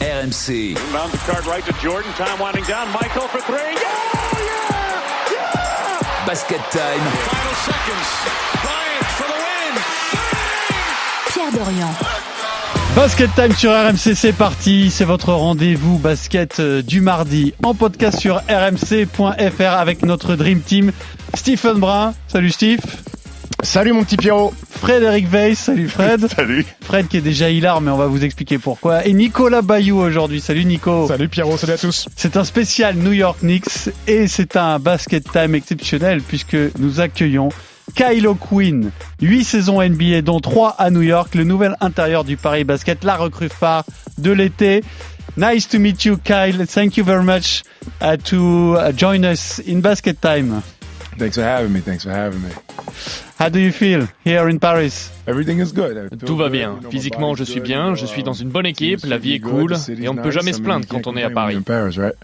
RMC. Inbound the card right to Jordan. Time winding down. Michael for three. Yeah! Yeah! Yeah! Basket time. Final seconds. Bryant for the win. Pierre Dorian. Basket Time sur RMC, c'est parti. C'est votre rendez-vous basket euh, du mardi en podcast sur rmc.fr avec notre Dream Team. Stephen Brun. Salut Steve. Salut mon petit Pierrot. Frédéric Weiss. Salut Fred. Salut. Fred qui est déjà hilar, mais on va vous expliquer pourquoi. Et Nicolas Bayou aujourd'hui. Salut Nico. Salut Pierrot, salut à tous. C'est un spécial New York Knicks et c'est un basket time exceptionnel puisque nous accueillons Kylo Quinn. 8 saisons NBA dont 3 à New York, le nouvel intérieur du Paris Basket, la recrue phare de l'été. Nice to meet you Kyle. Thank you very much uh, to uh, join us in basket time. Thanks for having me. Thanks for having me. How do you feel here in Paris? Everything is good. Tout va bien. Physiquement, je suis good, bien, je suis dans une um, bonne équipe, la vie est cool et on ne peut jamais se plaindre quand on est à complain when Paris. you're in Paris, right?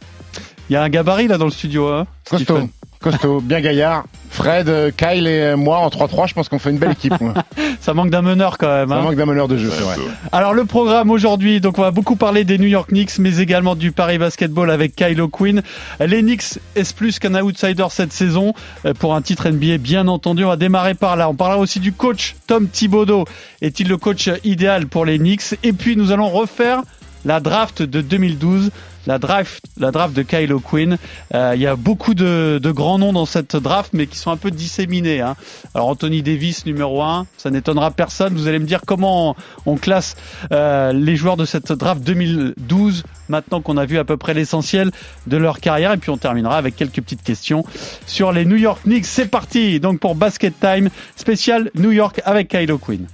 Il y a un gabarit là dans le studio, hein Costaud. Stephen Costaud, bien gaillard. Fred, euh, Kyle et euh, moi en 3-3, je pense qu'on fait une belle équipe. Ça manque d'un meneur quand même. Ça hein manque d'un meneur de jeu, c'est vrai. Alors le programme aujourd'hui, donc on va beaucoup parler des New York Knicks, mais également du Paris Basketball avec Kylo Quinn. Les Knicks est plus qu'un outsider cette saison? Euh, pour un titre NBA, bien entendu. On va démarrer par là. On parlera aussi du coach Tom Thibodeau. Est-il le coach idéal pour les Knicks? Et puis nous allons refaire la draft de 2012. La draft, la draft de Kylo Quinn. Euh, il y a beaucoup de, de grands noms dans cette draft, mais qui sont un peu disséminés. Hein. Alors Anthony Davis numéro 1, ça n'étonnera personne. Vous allez me dire comment on, classe euh, les joueurs de cette draft 2012, maintenant qu'on a vu à peu près l'essentiel de leur carrière. Et puis on terminera avec quelques petites questions sur les New York Knicks. C'est parti donc pour Basket Time spécial New York avec Kylo Quinn.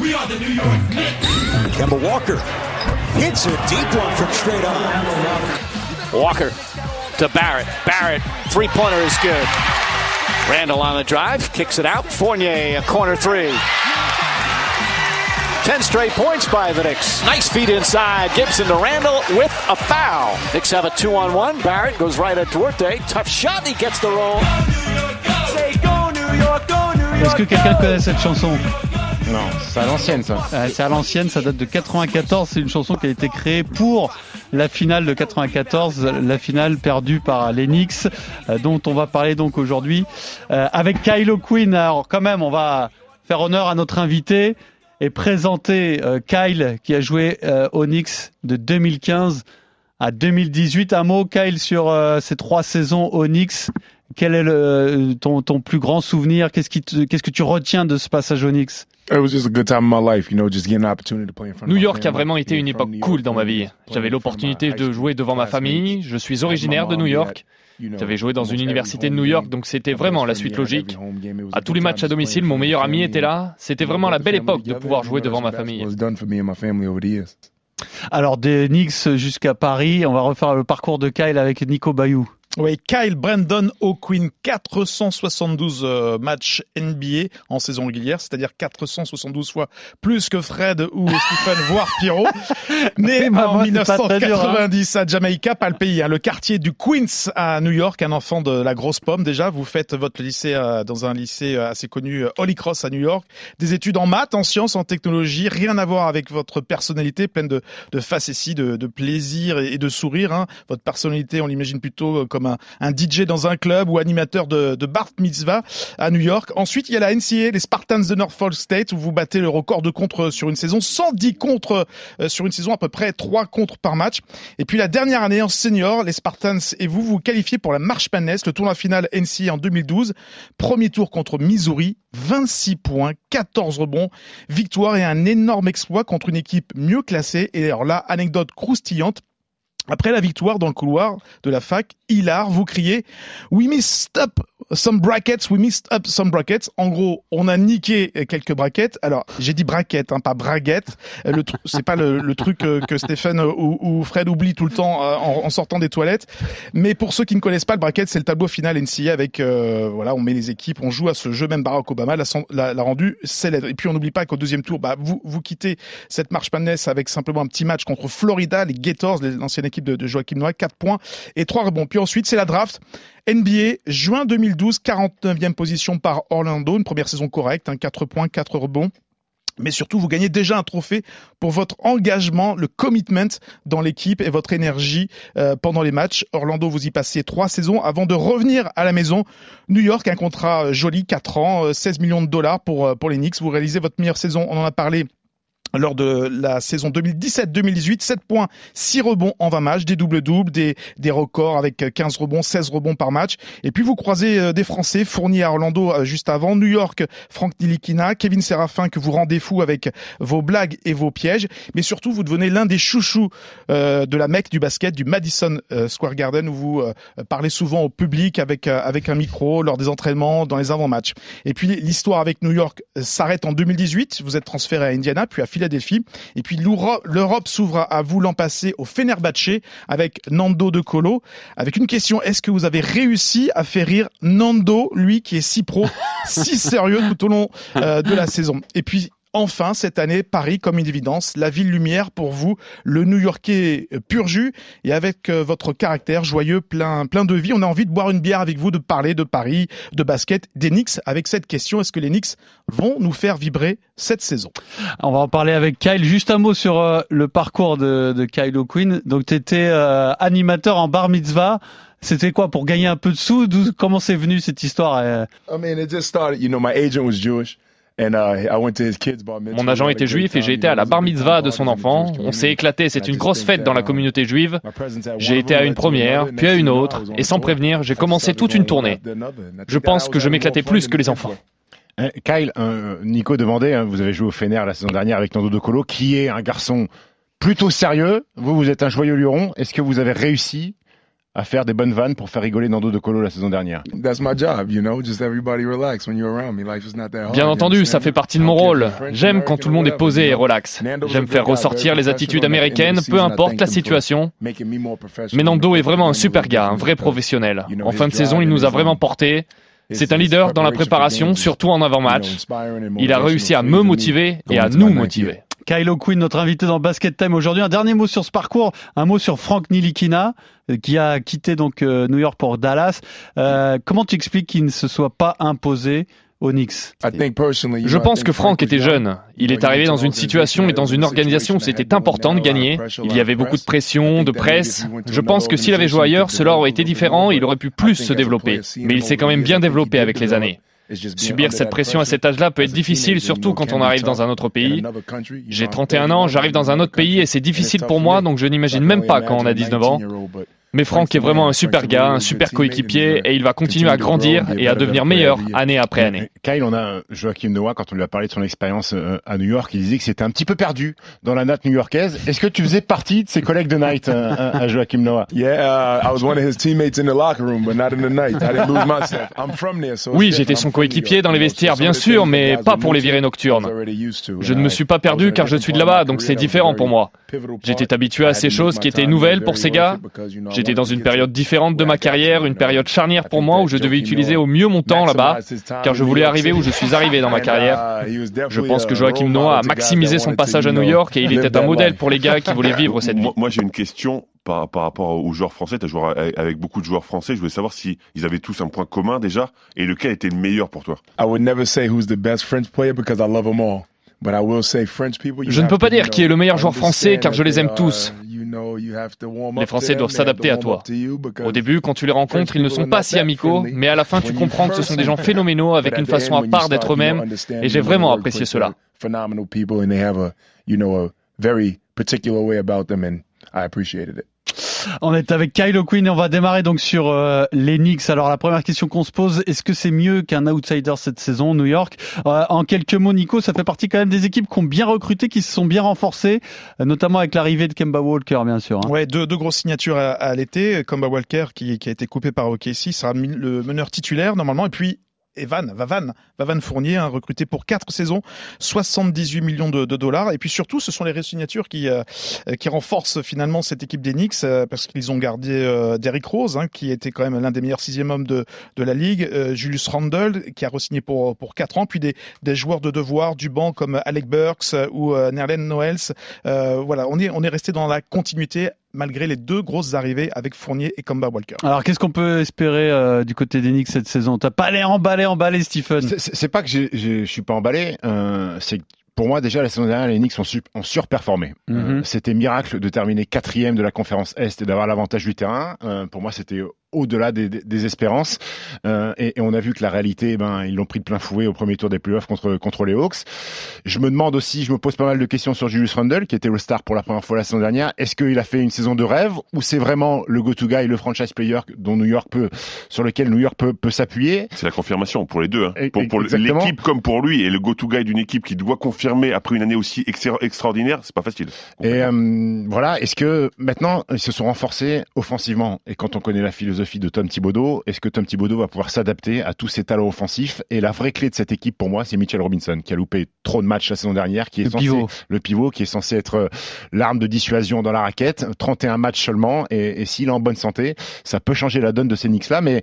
We are the New York Knicks. Kemba Walker hits a deep one from straight on. Walker to Barrett. Barrett, three pointer is good. Randall on the drive, kicks it out. Fournier, a corner three. 10 straight points by the Knicks. Nice feed inside. Gibson to Randall with a foul. Knicks have a two on one. Barrett goes right at Duarte. Tough shot. He gets the roll. Say go New York, go New Est-ce que quelqu'un connaît cette chanson Non, c'est à l'ancienne ça. Euh, C'est à l'ancienne, ça date de 94. C'est une chanson qui a été créée pour la finale de 94, la finale perdue par Knicks, euh, dont on va parler donc aujourd'hui euh, avec Kylo Quinn. Alors quand même, on va faire honneur à notre invité et présenter euh, Kyle qui a joué euh, au Knicks de 2015 à 2018. Un mot, Kyle, sur euh, ces trois saisons Knicks. Quel est le, ton, ton plus grand souvenir? Qu'est-ce qui te- qu'est-ce que tu retiens de ce passage au Knicks It was just a good time in my life, you know, just getting an opportunity to play in front of New York a vraiment été une époque New cool York, dans ma vie. J'avais in front of my l'opportunité de jouer devant ma famille. Je suis originaire de New York. J'avais joué dans une université de New York, donc c'était vraiment la suite logique. À tous les matchs à domicile, mon meilleur ami était là. C'était vraiment la belle époque de pouvoir jouer devant ma famille. basketball has done for me and my family over the years. Alors des Knicks jusqu'à Paris, on va refaire le parcours de Kyle avec Nico Bayou. Oui, Kyle Brandon O'Quinn, 472 euh, matchs NBA en saison régulière, c'est-à-dire 472 fois plus que Fred ou Stephen, voire Pierrot. Né Oui, en moi, c'est pas très dur, hein. 1990 à Jamaïca, pas le pays, hein, le quartier du Queens à New York, un enfant de la grosse pomme déjà. Vous faites votre lycée euh, dans un lycée euh, assez connu, Holy Cross à New York. Des études en maths, en sciences, en technologie, rien à voir avec votre personnalité pleine de, de facéties, de, de plaisir et, et de sourire. hein. Votre personnalité, on l'imagine plutôt euh, un, DJ dans un club ou animateur de, de bar mitzvah à New York. Ensuite, il y a la NCAA, les Spartans de Norfolk State, où vous battez le record de contre sur une saison, 110 contre euh, sur une saison, à peu près 3 contre par match. Et puis la dernière année en senior, les Spartans et vous vous qualifiez pour la March Madness, le tournoi final NCAA en 2012. Premier tour contre Missouri, 26 points, 14 rebonds, victoire et un énorme exploit contre une équipe mieux classée. Et alors là, anecdote croustillante. Après la victoire dans le couloir de la fac, Hilar, vous criez We missed up some brackets, we missed up some brackets. En gros, on a niqué quelques brackets. Alors, j'ai dit brackets, hein, pas braguettes. Euh, Le c'est pas le, truc euh, que Stéphane ou, Fred oublie tout le temps euh, en, sortant des toilettes. Mais pour ceux qui ne connaissent pas le bracket, c'est le tableau final NCA avec voilà, on met les équipes, on joue à ce jeu. Même Barack Obama l'a rendu célèbre. Et puis on n'oublie pas qu'au deuxième tour, bah, vous vous quittez cette marche Madness avec simplement un petit match contre Florida, les Gators, l'ancienne équipe de, de Joachim Noah, 4 points et 3 rebonds. Puis ensuite, c'est la draft. NBA, juin 2012, 49e position par Orlando, une première saison correcte, hein, 4 points, 4 rebonds. mais surtout vous gagnez déjà un trophée pour votre engagement, le commitment dans l'équipe et votre énergie euh, pendant les matchs. Orlando, vous y passez trois saisons avant de revenir à la maison. New York, un contrat euh, joli, 4 ans, euh, 16 millions de dollars pour, euh, pour les Knicks. Vous réalisez votre meilleure saison, on en a parlé lors de la saison 2017-2018, 7 points, 6 rebonds en 20 matchs, des doubles-doubles, des, des records avec 15 rebonds, 16 rebonds par match. Et puis vous croisez euh, des Français, fournis à Orlando euh, juste avant, New York, Franck Nilikina, Kevin Serafin que vous rendez fou avec vos blagues et vos pièges. Mais surtout, vous devenez l'un des chouchous euh, de la Mecque du basket, du Madison Square Garden, où vous parlez souvent au public avec, avec un micro lors des entraînements, dans les avant-matchs. Et puis l'histoire avec New York s'arrête en 2018. Vous êtes transféré à Indiana, puis à Philadelphie. Et puis l'Euro- l'Europe s'ouvre à vous l'an passé au Fenerbahce avec Nando De Colo. Avec une question, est-ce que vous avez réussi à faire rire Nando, lui qui est si pro, si sérieux tout au long euh, de la saison? Et puis Enfin, cette année, Paris comme une évidence, la ville lumière pour vous, le New-Yorkais euh, pur jus, et avec euh, votre caractère joyeux, plein, plein de vie, on a envie de boire une bière avec vous, de parler de Paris, de basket, des Knicks, avec cette question, est-ce que les Knicks vont nous faire vibrer cette saison? On va en parler avec Kyle. Juste un mot sur euh, le parcours de, de Kyle O'Quinn. Donc, tu étais animateur en bar mitzvah. C'était quoi pour gagner un peu de sous? D'où- Comment c'est venu cette histoire? Euh I mean, it just started. You know, my agent was Jewish, and uh, I went to his kids' bar mitzvah. Mon agent était juif et j'ai été à la bar mitzvah de son enfant. On s'est éclaté, c'est une grosse fête dans la communauté juive. J'ai été à une première, puis à une autre, et sans prévenir, j'ai commencé toute une tournée. Je pense que je m'éclatais plus que les enfants. Euh, Kyle, Nico demandait, hein, vous avez joué au Fener la saison dernière avec Nando De Colo, qui est un garçon plutôt sérieux. Vous, vous êtes un joyeux luron. Est-ce que vous avez réussi à faire des bonnes vannes pour faire rigoler Nando De Colo la saison dernière That's my job, you know. Just everybody relax when you're around me. Life is not that hard. Bien entendu, ça fait partie de I mon rôle. J'aime quand tout le monde est posé et relax. J'aime faire ressortir les attitudes américaines, peu importe la situation. Mais Nando est vraiment un super gars, un vrai professionnel. En fin de saison, il nous a his, vraiment um, portés. C'est un leader dans la préparation, surtout en avant-match. Il a réussi à me motiver et à nous motiver. Year. Kyle O'Quinn, notre invité dans Basket Time aujourd'hui. Un dernier mot sur ce parcours, un mot sur Frank Nilikina, euh, qui a quitté donc euh, New York pour Dallas. Euh, comment tu expliques qu'il ne se soit pas imposé Je pense que Franck was était jeune. Il est arrivé dans une situation et dans une organisation où c'était important de gagner. Il y avait beaucoup de pression, de presse. Je pense que s'il avait joué ailleurs, cela aurait été différent et il aurait pu plus se développer. Mais il s'est quand même bien développé avec les années. Subir cette pression à cet âge-là peut être difficile, surtout quand on arrive dans un autre pays. J'ai 31 ans, j'arrive dans un autre pays et c'est difficile pour moi, donc je n'imagine même pas quand on a 19 ans. Mais Franck est vraiment un super gars, un super coéquipier et il va continuer à grandir et à devenir meilleur année après année. Kyle, on a Joachim Noah, quand on lui a parlé de son expérience euh, à New York, il disait que c'était un petit peu perdu dans la natte new-yorkaise. Est-ce que tu faisais partie de ses collègues de night euh, à, Joachim Noah? Yeah, I was one of his teammates in the locker room, but not in the night. I didn't lose myself. I'm from there, so it's Oui, j'étais son coéquipier New dans les vestiaires, bien sûr, mais pas pour les virées nocturnes. Je ne me I- suis pas perdu car je suis de là-bas, donc c'est différent pour moi. J'étais habitué à ces choses qui étaient nouvelles pour ces gars. J'étais dans une période différente de ma carrière, une période charnière pour moi où je devais utiliser au mieux mon temps là-bas, car je voulais arriver où je suis arrivé dans ma carrière. uh, was Je pense que Joachim Noah a maximisé son passage à New York et il était un modèle pour les gars qui voulaient vivre cette vie. Moi, j'ai une question par, par rapport aux joueurs français. Tu as joué avec- avec beaucoup de joueurs français. Je voulais savoir si ils avaient tous un point commun déjà et lequel était le meilleur pour toi. I would never say who's the best French player because I love them all. But I will say French people. you Je ne peux pas dire qui est le meilleur joueur français car je les aime tous. Les Français doivent s'adapter à toi. Au début, quand tu les rencontres, ils ne sont pas si amicaux, mais à la fin, tu comprends que ce sont des gens phénoménaux avec une façon à part d'être eux-mêmes. et j'ai vraiment apprécié cela. the Phenomenal people and they have a, you know, a very particular way about them and I appreciated it. On est avec Kyle O'Quinn et on va démarrer donc sur euh, les Knicks. Alors la première question qu'on se pose, est-ce que c'est mieux qu'un outsider cette saison, New York? Euh, En quelques mots, Nico, ça fait partie quand même des équipes qui ont bien recruté, qui se sont bien renforcées, euh, notamment avec l'arrivée de Kemba Walker, bien sûr. hein. Ouais, deux, deux grosses signatures à, à l'été. Comba Walker qui, qui a été coupé par OKC sera le meneur titulaire normalement. Et puis Evan, Vavan, Vavan Fournier, hein, recruté pour quatre saisons, 78 millions de, dollars. Et puis surtout, ce sont les signatures qui, euh, qui renforcent finalement cette équipe des Knicks euh, parce qu'ils ont gardé euh, Derrick Rose, hein, qui était quand même l'un des meilleurs sixième hommes de, de la ligue, euh, Julius Randle, qui a re-signé pour, pour quatre ans, puis des, des joueurs de devoir du banc comme Alec Burks euh, ou euh, Nerlen Noels. Voilà, on est, on est resté dans la continuité malgré les deux grosses arrivées avec Fournier et Kemba Walker. Alors qu'est-ce qu'on peut espérer euh, du côté des Knicks cette saison? T'as pas l'air emballé, emballé, Stephen C'est- pas que je suis pas emballé, euh, c'est que pour moi, déjà, la saison dernière, les Knicks ont, su- ont surperformé. Mhm. Euh, c'était miracle de terminer quatrième de la conférence Est et d'avoir l'avantage du terrain. Euh, pour moi, c'était au-delà des, espérances. Euh, et, et on a vu que la réalité, ben, ils l'ont pris de plein fouet au premier tour des playoffs contre, contre les Hawks. Je me demande aussi, je me pose pas mal de questions sur Julius Randle, qui était le star pour la première fois la saison dernière. Est-ce qu'il a fait une saison de rêve ou c'est vraiment le go-to guy, le franchise player dont New York peut, sur lequel New York peut, peut s'appuyer? C'est la confirmation pour les deux. hein. Et- Pour, pour l'équipe comme pour lui et le go-to guy d'une équipe qui doit confirmer après une année aussi extra- extraordinaire, c'est pas facile. Et euh, voilà, est-ce que maintenant ils se sont renforcés offensivement? Et quand on connaît la philosophie de Tom Thibodeau, est-ce que Tom Thibodeau va pouvoir s'adapter à tous ces talents offensifs? Et la vraie clé de cette équipe pour moi, c'est Mitchell Robinson qui a loupé trop de matchs la saison dernière, qui est Le censé pivot. le pivot, qui est censé être euh, l'arme de dissuasion dans la raquette. 31 matchs seulement, et, et s'il est en bonne santé, ça peut changer la donne de ces Knicks là. Mais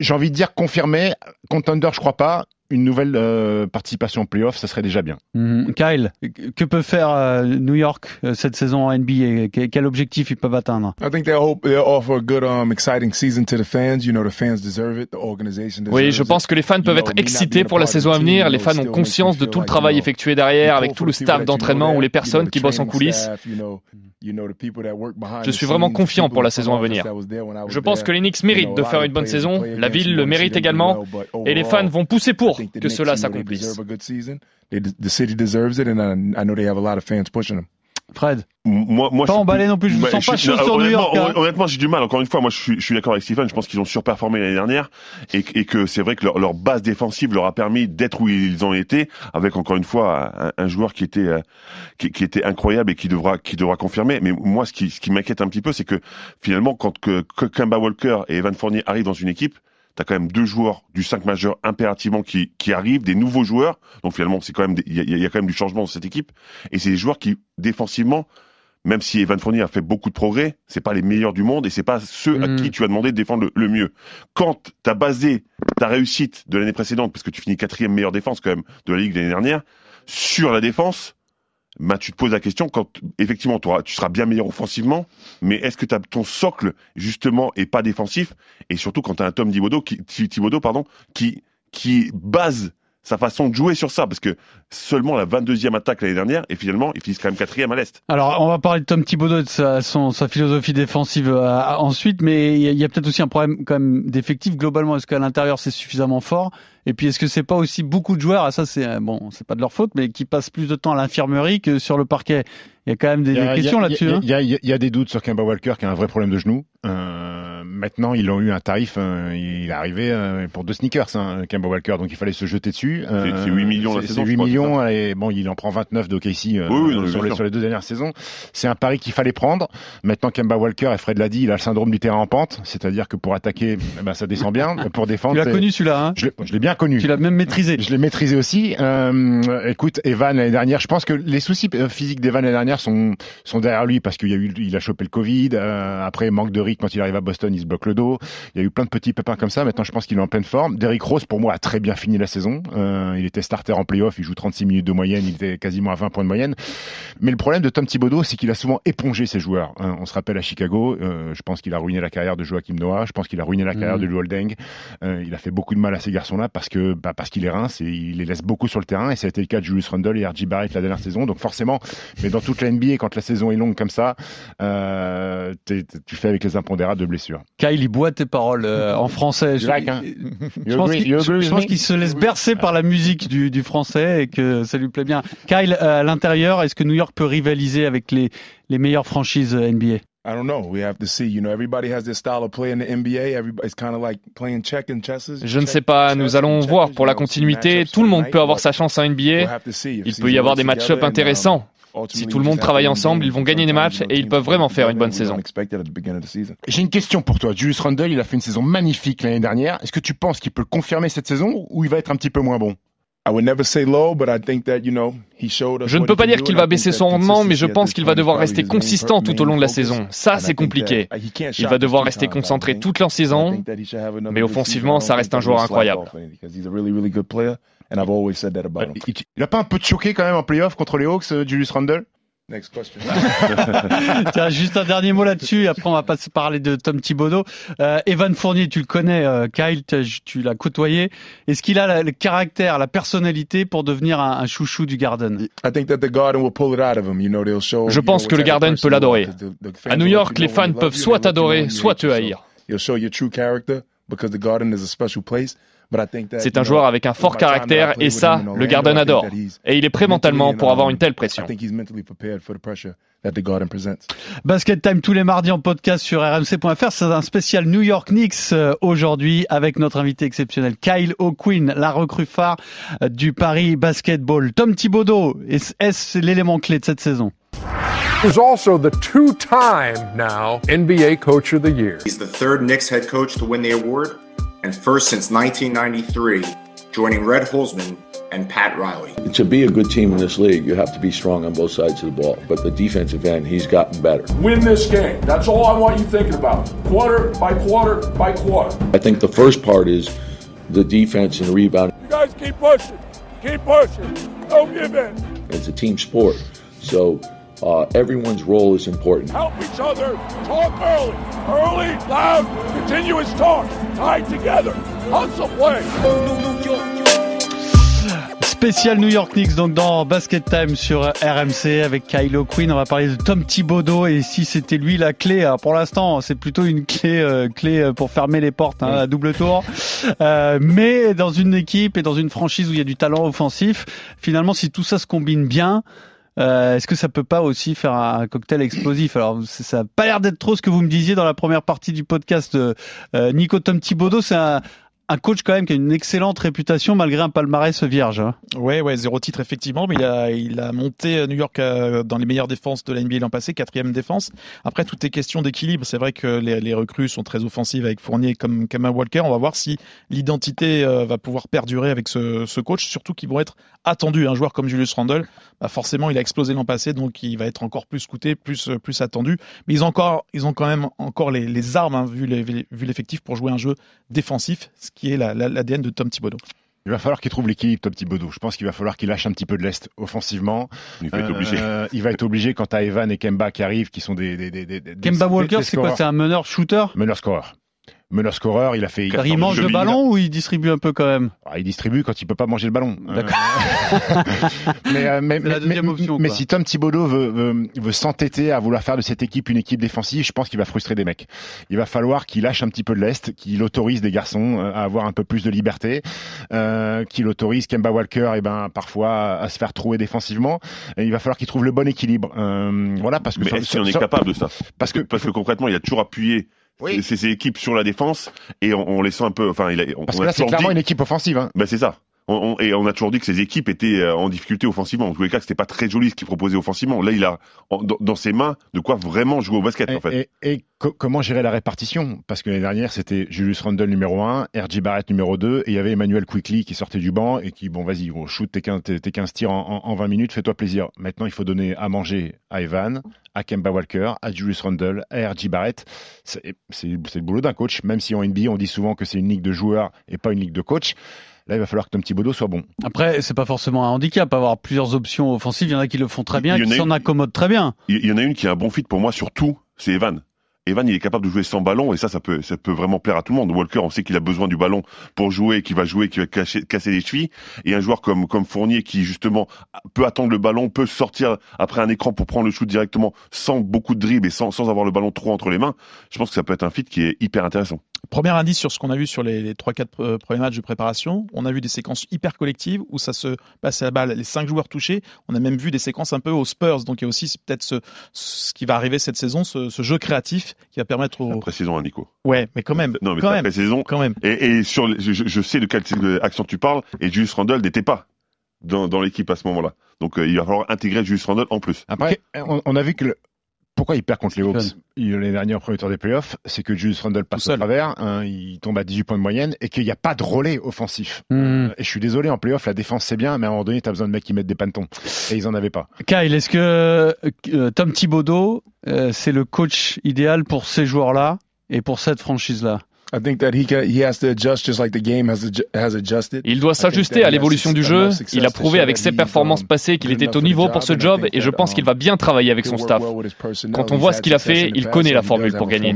j'ai envie de dire confirmé, contender, je crois pas. Une nouvelle euh, participation en playoff, ça serait déjà bien. Mhm. Kyle, que peut faire euh, New York euh, cette saison en NBA Que- Quel objectif ils peuvent atteindre? I think they hope they'll offer a good, um, exciting season to the fans. You know, the fans deserve it. The organization deserves Oui, je it. pense que les fans peuvent être excités pour la saison à venir. Les fans ont conscience de tout le travail effectué derrière, avec tout le staff d'entraînement ou les personnes qui bossent en coulisses. Je suis vraiment confiant pour la saison à venir. Je pense que les Knicks méritent de faire une bonne saison, la ville le mérite également, et les fans vont pousser pour que cela s'accomplisse. Fred Moi, moi, Pas je emballé plus- non plus, je Ouais, sens pas suis- chaud non, sur New York, hein. hon- Honnêtement, j'ai du mal. Encore une fois, moi, je suis, je suis d'accord avec Stephen. Je pense qu'ils ont surperformé l'année dernière et, et que c'est vrai que leur, leur base défensive leur a permis d'être où ils ont été, avec encore une fois un, un joueur qui était euh, qui, qui était incroyable et qui devra qui devra confirmer. Mais moi, ce qui ce qui m'inquiète un petit peu, c'est que finalement, quand que, que Kemba Walker et Evan Fournier arrivent dans une équipe, T'as quand même deux joueurs du 5 majeur impérativement qui, qui arrivent, des nouveaux joueurs. Donc finalement, c'est quand même, il y a, il y a quand même du changement dans cette équipe. Et c'est des joueurs qui, défensivement, même si Evan Fournier a fait beaucoup de progrès, c'est pas les meilleurs du monde et c'est pas ceux à qui tu as demandé de défendre le, le mieux. Quand t'as basé ta réussite de l'année précédente, parce que tu finis quatrième meilleure défense quand même de la ligue l'année dernière, sur la défense, bah tu te poses la question quand effectivement t'auras- tu seras bien meilleur offensivement, mais est-ce que ton socle justement est pas défensif? Et surtout quand t'as un Tom Thibodeau qui pardon qui qui base sa façon de jouer sur ça parce que seulement la 22e attaque l'année dernière et finalement ils finissent quand même quatrième à l'est. Alors, on va parler de Tom Thibodeau et de sa, son- sa philosophie défensive euh, ensuite, mais il y a, il y a peut-être aussi un problème quand même d'effectif globalement. Est-ce qu'à l'intérieur c'est suffisamment fort? Et puis est-ce que c'est pas aussi beaucoup de joueurs, ah, ça c'est euh, bon, c'est pas de leur faute, mais qui passent plus de temps à l'infirmerie que sur le parquet Il y a quand même des, a- questions là-dessus. Hein. y, y il y a des doutes sur Kemba Walker qui a un vrai problème de genou. Euh, maintenant, ils ont eu un tarif. euh, il est arrivé euh, pour deux sneakers, hein, Kemba Walker, donc il fallait se jeter dessus. Euh, C'est- c'est 8 millions la saison, C'est je 8 crois, millions et bon, il en prend 29 d'OKC euh, Oui, oui, non, mais sur, les, sûr. sur les deux dernières saisons. C'est un pari qu'il fallait prendre. Maintenant, Kemba Walker, et Fred l'a dit, il a le syndrome du terrain en pente, c'est-à-dire que pour attaquer, eh ben, ça descend bien. Pour défendre, Tu l'as connu celui-là, hein je l'ai- bien connu. Tu l'as même maîtrisé. Je l'ai maîtrisé aussi. Euh, écoute, Evan l'année dernière, je pense que les soucis euh, physiques d'Evan l'année dernière sont sont derrière lui parce qu'il a eu, il a chopé le Covid. euh, après, manque de rythme quand il arrive à Boston, il se bloque le dos. Il y a eu plein de petits pépins comme ça. Maintenant, je pense qu'il est en pleine forme. Derrick Rose, pour moi, a très bien fini la saison. Euh, il était starter en playoff, il joue 36 minutes de moyenne, il était quasiment à 20 points de moyenne. Mais le problème de Tom Thibodeau, c'est qu'il a souvent épongé ses joueurs. hein. On se rappelle à Chicago, euh, je pense qu'il a ruiné la carrière de Joachim Noah, je pense qu'il a ruiné la carrière Mhm. de Lou Holding. Euh, il a fait beaucoup de mal à ces garçons-là parce que bah, parce qu'il les rince et il les laisse beaucoup sur le terrain. Et ça a été le cas de Julius Randle et RJ Barrett la dernière saison. Donc forcément, mais dans toute la NBA, quand la saison est longue comme ça, tu fais avec les impondérables de blessures. Kyle, il boit tes paroles euh, en français. Je, like, hein. je pense agree- qu'il se laisse bercer par la musique du, du français et que ça lui plaît bien. Kyle, euh, à l'intérieur, est-ce que New York peut rivaliser avec les, les meilleures franchises NBA I don't know. We have to see. You know, everybody has their style of play in the NBA. Everybody's kind of like playing check and chesses. Je ne sais pas, chess nous allons voir pour la continuité. Tout le for monde peut avoir sa chance en NBA. Il peut y avoir des match-ups intéressants. Ultimately, Si tout le monde travaille ensemble, ils vont gagner des matchs et ils peuvent vraiment faire une bonne saison. J'ai une question pour toi. Julius Randle, il a fait une saison magnifique l'année dernière. Est-ce que tu penses qu'il peut le confirmer cette saison ou il va être un petit peu moins bon? I would never say low, but I think that, you know, he showed us Je ne peux pas dire qu'il va I baisser son that rendement, mais je pense qu'il va devoir rester consistant tout au long de la saison. Ça, c'est think compliqué. that he can't Il va devoir rester concentré toute la saison. mais offensivement, season. ça reste un joueur incroyable. And I've always said that about him. il, il a pas un peu de choqué quand même en playoff contre les Hawks, euh, Julius Randle? Next question. Tiens, juste un dernier mot là-dessus. Après, on va pas se parler de Tom Thibodeau. Euh, Evan Fournier, tu le connais, euh, Kyle, tu, l'as côtoyé. Est-ce qu'il a la- le caractère, la personnalité pour devenir un, un chouchou du Garden? I think that the Garden will pull it out of him. You know, they'll show. Je pense que le Garden peut l'adorer. À New York, les fans peuvent soit t'adorer, soit hate te haïr. Show your true character because the Garden is a special place. But I think that, C'est un joueur avec un fort caractère et ça, le Garden adore. Et il est prêt mentalement and, pour avoir une telle I pression. think he's mentally prepared for the pressure that the Garden presents. Basket Time tous les mardis en podcast sur rmc.fr. C'est un spécial New York Knicks euh, aujourd'hui avec notre invité exceptionnel Kyle O'Quinn, la recrue phare euh, du Paris Basketball. Tom Thibodeau, est- est-ce l'élément clé de cette saison? He's also the two-time now NBA Coach of the Year. He's the third Knicks head coach to win the award and first since 1993, joining Red Holzman and Pat Riley. To be a good team in this league, you have to be strong on both sides of the ball. But the defensive end, he's gotten better. Win this game. That's all I want you thinking about. Quarter by quarter by quarter. I think the first part is the defense and the rebound. You guys keep pushing. Keep pushing. Don't give in. It's a team sport. So uh, everyone's role is important. Help each other. Talk early. Early, loud, continuous talk. Tied together. Hustle play. Spécial New York Knicks donc dans Basket Time sur RMC avec Kyle O'Quinn. On va parler de Tom Thibodeau et si c'était lui la clé. Alors pour l'instant, c'est plutôt une clé euh, clé euh, pour fermer les portes hein, à double tour. Euh, mais dans une équipe et dans une franchise où il y a du talent offensif, finalement, si tout ça se combine bien. Euh, Est-ce que ça peut pas aussi faire un cocktail explosif Alors ça a pas l'air d'être trop ce que vous me disiez dans la première partie du podcast. euh, euh, Nico Tom Thibodeau, c'est un, un coach quand même qui a une excellente réputation malgré un palmarès vierge. hein. Ouais, ouais, zéro titre effectivement, mais il a, il a monté euh, New York euh, dans les meilleures défenses de la NBA l'an passé, quatrième défense. Après, tout est question d'équilibre. C'est vrai que les, recrues sont très offensives avec Fournier comme Kemba Walker. On va voir si l'identité euh, va pouvoir perdurer avec ce, coach, surtout qu'ils vont être attendus. Un joueur comme Julius Randle, bah forcément, il a explosé l'an passé, donc il va être encore plus scouté, plus plus attendu. Mais ils ont encore, ils ont quand même encore les, armes hein, vu l'effectif pour jouer un jeu défensif, qui est la- la- l'ADN de Tom Thibodeau. Il va falloir qu'il trouve l'équilibre, Tom Thibodeau. Je pense qu'il va falloir qu'il lâche un petit peu de l'est offensivement. Il va être Euh, obligé. il va être obligé quand t'as Evan et Kemba qui arrivent, qui sont des, des, des, des- Kemba des- Walker, c'est quoi? C'est un meneur shooter? Meneur scoreur. Meneur scoreur, il a fait. Il mange le ballon ou il distribue un peu quand même? Ah, il distribue quand il peut pas manger le ballon. D'accord. Euh, mais, euh, mais, la mais- deuxième mais- option, mais quoi. si Tom Thibodeau veut, veut, veut s'entêter à vouloir faire de cette équipe une équipe défensive, je pense qu'il va frustrer des mecs. Il va falloir qu'il lâche un petit peu de l'est, qu'il autorise des garçons euh, à avoir un peu plus de liberté, euh, qu'il autorise Kemba Walker, et ben parfois à se faire trouver défensivement. Et il va falloir qu'il trouve le bon équilibre. Euh, voilà parce que Mais est-ce qu'il en est capable de ça? parce que Parce que concrètement, il a toujours appuyé Oui. ses, ses équipes sur la défense et on, on les sent un peu. Enfin, il a, on, parce on que là c'est clairement une équipe offensive. Hein. Ben c'est ça. On, on- et on a toujours dit que ces équipes étaient euh, en difficulté offensivement. En tous les cas, que c'était pas très joli ce qu'il proposait offensivement. Là, il a en- dans, ses mains de quoi vraiment jouer au basket Et, en fait. et- et co- comment gérer la répartition? Parce que l'année dernière, c'était Julius Randle numéro 1, RJ Barrett numéro 2, et il y avait Emmanuel Quickly qui sortait du banc et qui, bon, vas-y, on shoot tes 15, tes, tes 15 tirs en, en- en 20 minutes, fais-toi plaisir. Maintenant, il faut donner à manger à Evan, à Kemba Walker, à Julius Randle, à RJ Barrett. C'est le boulot d'un coach, même si en NBA, on dit souvent que c'est une ligue de joueurs et pas une ligue de coach. Là, il va falloir que Tom Thibodeau soit bon. Après, c'est pas forcément un handicap avoir plusieurs options offensives. Il y en a qui le font très bien, qui a s'en une- accommodent très bien. Il y en a une qui est un bon fit pour moi surtout, c'est Evan. Evan, il est capable de jouer sans ballon et ça, ça peut, ça peut vraiment plaire à tout le monde. Walker, on sait qu'il a besoin du ballon pour jouer, qu'il va jouer, qu'il va cacher- casser les chevilles. Et un joueur comme, comme Fournier qui justement peut attendre le ballon, peut sortir après un écran pour prendre le shoot directement sans beaucoup de dribble et sans, sans avoir le ballon trop entre les mains. Je pense que ça peut être un fit qui est hyper intéressant. Premier indice sur ce qu'on a vu sur les, les 3-4 euh, premiers matchs de préparation, on a vu des séquences hyper collectives où ça se passe à la balle, les cinq joueurs touchés. On a même vu des séquences un peu aux Spurs, donc il y a aussi peut-être ce, ce qui va arriver cette saison, ce, ce jeu créatif qui va permettre aux. Hein, Nico. Ouais, mais quand même. Non, mais quand même. pré-saison. Quand même. Et, et sur, les- je, je sais de quelle action tu parles, et Julius Randle n'était pas dans, dans l'équipe à ce moment-là. Donc euh, il va falloir intégrer Julius Randle en plus. Après, on, on a vu que le- pourquoi il perd contre les Hawks l'année dernière au premier tour des playoffs, c'est que Julius Randle passe au travers, hein, il tombe à 18 points de moyenne et qu'il n'y a pas de relais offensif. Hmm. Euh, Et je suis désolé, en playoff, la défense c'est bien, mais à un moment donné, tu as besoin de mecs qui mettent des pantons. Et ils en avaient pas. Kyle, est-ce que euh, Tom Thibodeau, euh, c'est le coach idéal pour ces joueurs-là et pour cette franchise-là? Il doit s'ajuster à l'évolution du jeu. Il a prouvé avec ses performances passées qu'il était au niveau pour ce job et je pense qu'il va bien travailler avec son staff. Quand on voit ce qu'il a fait, il connaît la formule pour gagner.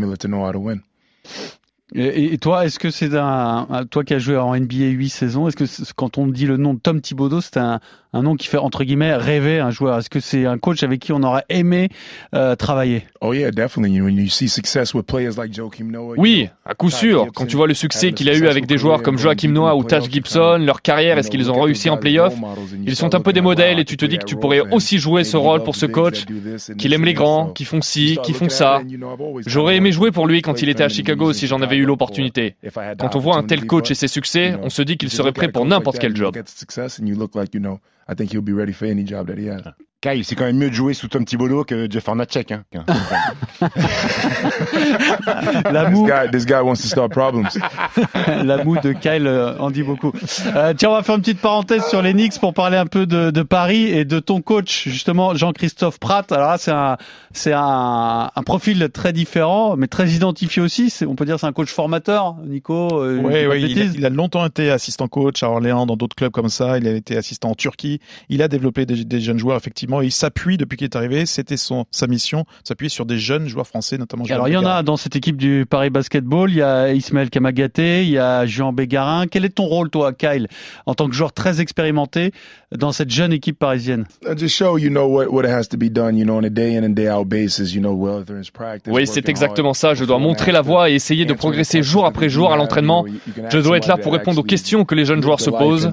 Et, toi, est-ce que c'est un, toi qui as joué en NBA 8 saisons, est-ce que quand on dit le nom de Tom Thibodeau, c'est un, un nom qui fait entre guillemets rêver un joueur Est-ce que c'est un coach avec qui on aurait aimé euh, travailler? Oh yeah, definitely. When you see success with players like Joakim Noah. Oui, à coup sûr. Quand tu vois le succès qu'il a eu avec des joueurs comme Joakim Noah ou Taj Gibson, leur carrière, est-ce qu'ils ont réussi en playoff? Ils sont un peu des modèles et tu te dis que tu pourrais aussi jouer ce rôle pour ce coach, qu'il aime les grands, qui font ci, qui font ça. J'aurais aimé jouer pour lui quand il était à Chicago si j'en avais eu l'opportunité. Quand on voit un tel coach et ses succès, on se dit qu'il serait prêt pour n'importe quel job. I think he'll be ready for any job that he has. Kyle, c'est quand même mieux de jouer sous Tom Thibodeau que Jeff Hornacek. Hein. La moue. This guy, this guy wants to start problems. La moue de Kyle euh, en dit beaucoup. Euh, tiens, on va faire une petite parenthèse sur les Knicks pour parler un peu de, de Paris et de ton coach, justement, Jean-Christophe Pratt. Alors là, c'est un, c'est un, un, profil très différent, mais très identifié aussi. On peut dire c'est un coach formateur, Nico. Euh, oui, oui il, il, a longtemps été assistant coach à Orléans, dans d'autres clubs comme ça. Il a été assistant en Turquie. Il a développé des, des jeunes joueurs, effectivement il s'appuie depuis qu'il est arrivé, c'était son sa mission, s'appuyer sur des jeunes joueurs français, notamment. Alors il y en a dans cette équipe du Paris Basketball, il y a Ismaël Kamagaté, il y a Jean Bégarin. Quel est ton rôle toi, Kyle, en tant que joueur très expérimenté dans cette jeune équipe parisienne? Oui, c'est exactement ça. Je dois montrer la voie et essayer de progresser jour après jour à l'entraînement. Je dois être là pour répondre aux questions que les jeunes joueurs se posent.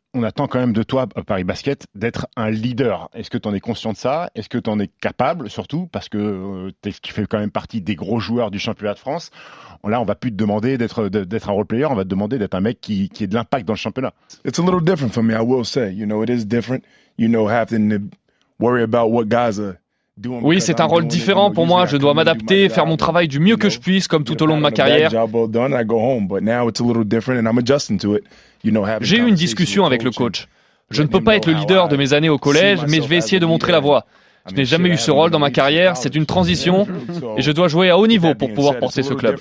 on attend quand même de toi, Paris Basket, d'être un leader. Est-ce que tu en es conscient de ça? Est-ce que tu en es capable, surtout? Parce que euh, tu fais quand même partie des gros joueurs du championnat de France. Là, on va plus te demander d'être un role player, on va te demander d'être un mec qui, qui ait de l'impact dans le championnat. It's a little different for me, I will say. You know, it is different. You know, having to worry about what guys are oui, c'est un rôle différent pour moi. Je dois m'adapter, faire mon travail du mieux que je puisse, comme tout au long de ma carrière. J'ai eu une discussion avec le coach. Je ne peux pas être le leader de mes années au collège, mais je vais essayer de montrer la voie. Je n'ai jamais eu ce rôle dans ma carrière, c'est une transition et je dois jouer à haut niveau pour pouvoir porter ce club.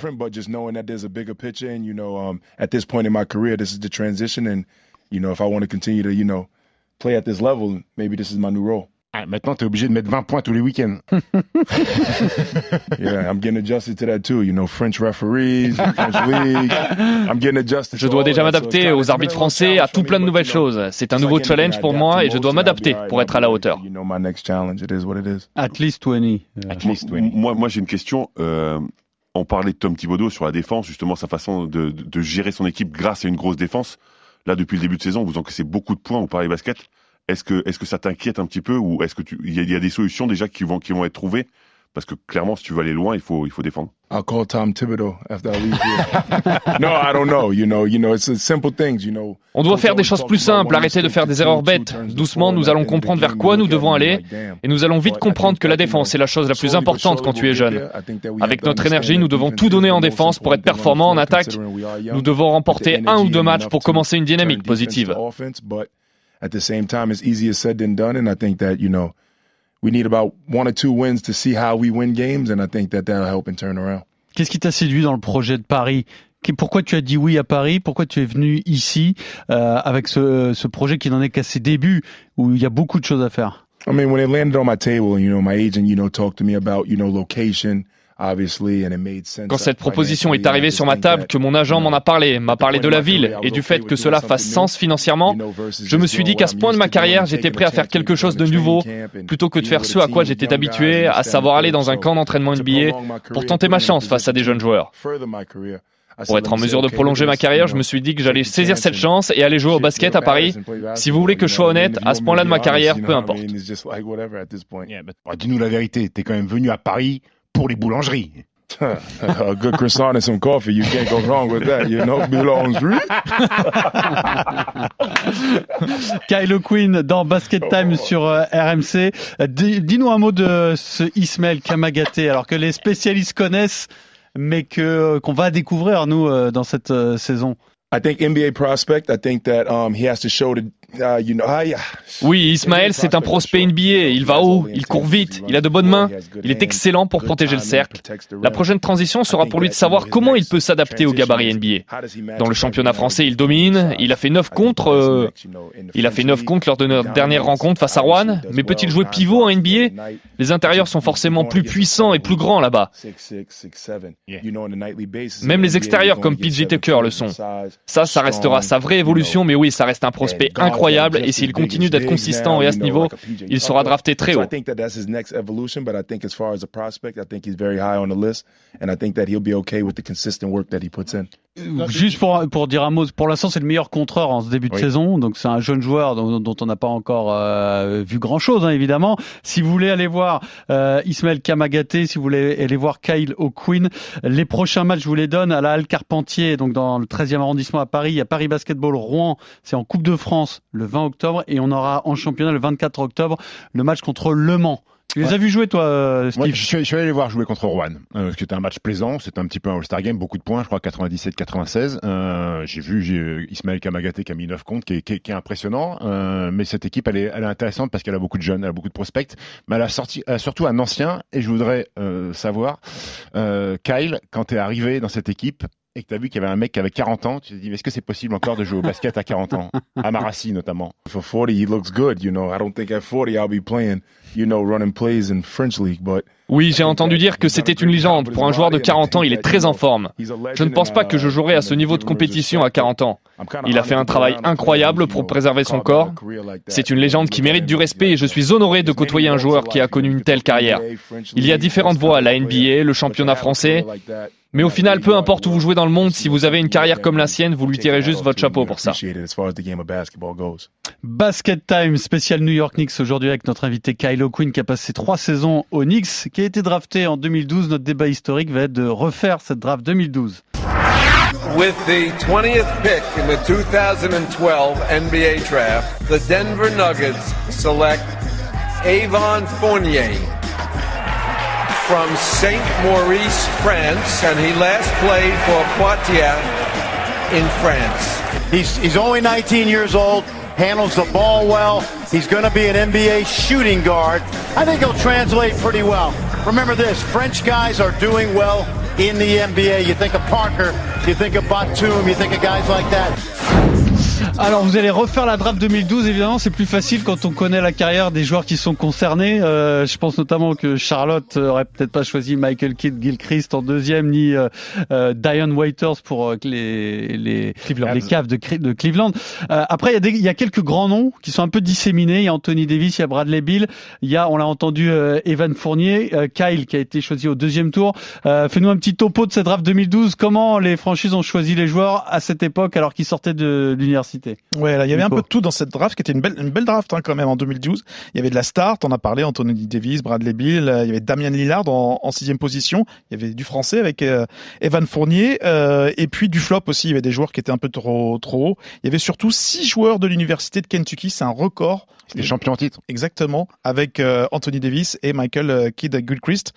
play at this level, maybe this is my new role. Ah, maintenant, tu es obligé de mettre 20 points tous les week-ends. yeah, I'm getting adjusted to that too. You know, French referees, French league. I'm getting adjusted. Je dois déjà m'adapter aux arbitres français, à tout plein de nouvelles choses. C'est un nouveau challenge pour moi et je dois m'adapter pour être à la hauteur. You know, my next challenge, it is what it is. At least 20. At least 20. Moi, moi j'ai une question. Euh, on parlait de Tom Thibodeau sur la défense, justement sa façon de, de, de gérer son équipe grâce à une grosse défense. Là, depuis le début de saison, vous encaissez beaucoup de points au Paris Basket. Est-ce que, est-ce que ça t'inquiète un petit peu ou est-ce que tu, il y, a des solutions déjà qui vont, qui vont être trouvées? Parce que clairement, si tu veux aller loin, il faut, il faut défendre. I'll call Tom Thibodeau after I leave here. no, I don't know. You know, you know, it's simple things. You know. On doit faire des choses plus simples, arrêter de faire des erreurs bêtes. Doucement, nous allons comprendre vers quoi nous devons aller, et nous allons vite comprendre que la défense est la chose la plus importante quand tu es jeune. Avec notre énergie, nous devons tout donner en défense pour être performants en attaque. Nous devons remporter un ou deux matchs pour commencer une dynamique positive. At the same time, it's easier said than done. And I think that, you know, we need about one or two wins to see how we win games. And I think that that'll help and turn around. Qu'est-ce qui t'a séduit dans le projet de Paris pourquoi tu as dit oui à Paris Pourquoi tu es venu ici euh, avec ce, ce projet qui n'en est qu'à ses débuts où il y a beaucoup de choses à faire I mean, when it landed on my table, you know, my agent, you know, talked to me about, you know, location, Quand cette proposition est arrivée sur ma table, que mon agent m'en a parlé, m'a parlé de la ville et du fait que cela fasse sens financièrement, je me suis dit qu'à ce point de ma carrière, j'étais prêt à faire quelque chose de nouveau, plutôt que de faire ce à quoi j'étais habitué, à savoir aller dans un camp d'entraînement NBA pour tenter ma chance face à des jeunes joueurs. Pour être en mesure de prolonger ma carrière, je me suis dit que j'allais saisir cette chance et aller jouer au basket à Paris. Si vous voulez que je sois honnête, à ce point-là de ma carrière, peu importe. Dis-nous la vérité, t'es quand même venu à Paris pour les boulangeries. a good croissant and some coffee, you can't go wrong with that, you know, boulangerie. Kyle Quinn dans Basket Time sur euh, RMC. Euh, dis- Dis-nous un mot de ce Ismaël Kamagaté, alors que les spécialistes connaissent, mais que qu'on va découvrir nous euh, dans cette euh, saison. I think NBA prospect. I think that um, he has to show the, ah, yeah. Oui, Ismaël, c'est un prospect NBA. Il va haut, il court vite, il a de bonnes mains, il est excellent pour protéger le cercle. La prochaine transition sera pour lui de savoir comment il peut s'adapter au gabarit NBA. Dans le championnat français, il domine, il a fait 9 contre, euh, il a fait 9 contre lors de notre dernière rencontre face à Rouen, mais peut-il jouer pivot en NBA Les intérieurs sont forcément plus puissants et plus grands là-bas. Même les extérieurs comme PJ Tucker le sont. Ça, ça restera sa vraie évolution, mais oui, ça reste un prospect incroyable et s'il continue d'être consistant et à ce niveau, il sera drafté très haut. I think that that's his next evolution, but I think as far as a prospect, I think he's very high on the list, and I think that he'll be okay with the consistent work that he puts in. Juste pour, pour dire un mot, pour l'instant c'est le meilleur contreur en ce début de Oui. saison, donc c'est un jeune joueur dont, dont on n'a pas encore euh, vu grand chose évidemment. Si vous voulez aller voir euh, Ismaël Kamagaté, si vous voulez aller voir Kyle O'Quinn, les prochains matchs je vous les donne à la Halle Carpentier, donc dans le 13e arrondissement à Paris, il y a Paris Basketball Rouen, c'est en Coupe de France le 20 octobre et on aura en championnat le 24 octobre le match contre Le Mans. Tu les Ouais. as vus jouer toi euh, Steve? Moi, je, suis, je suis allé les voir jouer contre Rouen, euh, c'était un match plaisant, c'était un petit peu un All-Star Game, beaucoup de points, je crois 97-96. Euh, j'ai vu j'ai, euh, Ismaël Kamagaté qui a mis 9 comptes, qui est, qui est- qui est impressionnant, euh, mais cette équipe, elle est, elle est intéressante parce qu'elle a beaucoup de jeunes, elle a beaucoup de prospects, mais elle a, sorti, elle a surtout un ancien, et je voudrais savoir, Kyle, quand tu es arrivé dans cette équipe, et que tu as vu qu'il y avait un mec qui avait 40 ans, tu te dis, mais est-ce que c'est possible encore de jouer au basket à 40 ans? À Marassi notamment. For 40, he looks good. You know, I don't think at 40 I'll be playing, you know, running plays in French league, but Oui, j'ai entendu dire que c'était une légende. Pour un joueur de 40 ans, il est très en forme. Je ne pense pas que je jouerai à ce niveau de compétition à 40 ans. Il a fait un travail incroyable pour préserver son corps. C'est une légende qui mérite du respect et je suis honoré de côtoyer un joueur qui a connu une telle carrière. Il y a différentes voies, la NBA, le championnat français. Mais au final, peu importe où vous jouez dans le monde, si vous avez une carrière comme la sienne, vous lui tirez juste votre chapeau pour ça. Basket Time spécial New York Knicks aujourd'hui avec notre invité Kyle O'Quinn qui a passé trois saisons aux Knicks, qui a été drafté en 2012. Notre débat historique va être de refaire cette draft 2012. With the 20th pick in the 2012 NBA draft, the Denver Nuggets select Avon Fournier from St. Maurice, France, and he last played for Poitiers in France. He's, he's only 19 years old, handles the ball well. He's going to be an NBA shooting guard. I think he'll translate pretty well. Remember this French guys are doing well in the NBA. You think of Parker, you think of Batum, you think of guys like that. Alors vous allez refaire la draft 2012, évidemment c'est plus facile quand on connaît la carrière des joueurs qui sont concernés. Euh, je pense notamment que Charlotte aurait peut-être pas choisi Michael Kidd Gilchrist en deuxième, ni euh, euh, Diane Waiters pour euh, les, les, les caves de, Cleveland. Euh, après il y, a des- il y a quelques grands noms qui sont un peu disséminés. Il y a Anthony Davis, il y a Bradley Bill, il y a, on l'a entendu, euh, Evan Fournier, euh, Kyle qui a été choisi au deuxième tour. Euh, Fais-nous un petit topo de cette draft 2012. Comment les franchises ont choisi les joueurs à cette époque alors qu'ils sortaient de l'université? Ouais, là, il y avait un peu de tout dans cette draft qui était une belle, une belle draft hein, quand même en 2012. Il y avait de la start, on a parlé, Anthony Davis, Bradley Bill, euh, il y avait Damien Lillard en, en sixième position. Il y avait du français avec euh, Evan Fournier euh, et puis du flop aussi. Il y avait des joueurs qui étaient un peu trop trop hauts. Il y avait surtout six joueurs de l'université de Kentucky, c'est un record. C'était champion en titre. Exactement, avec Anthony Davis et Michael Kidd Gilchrist.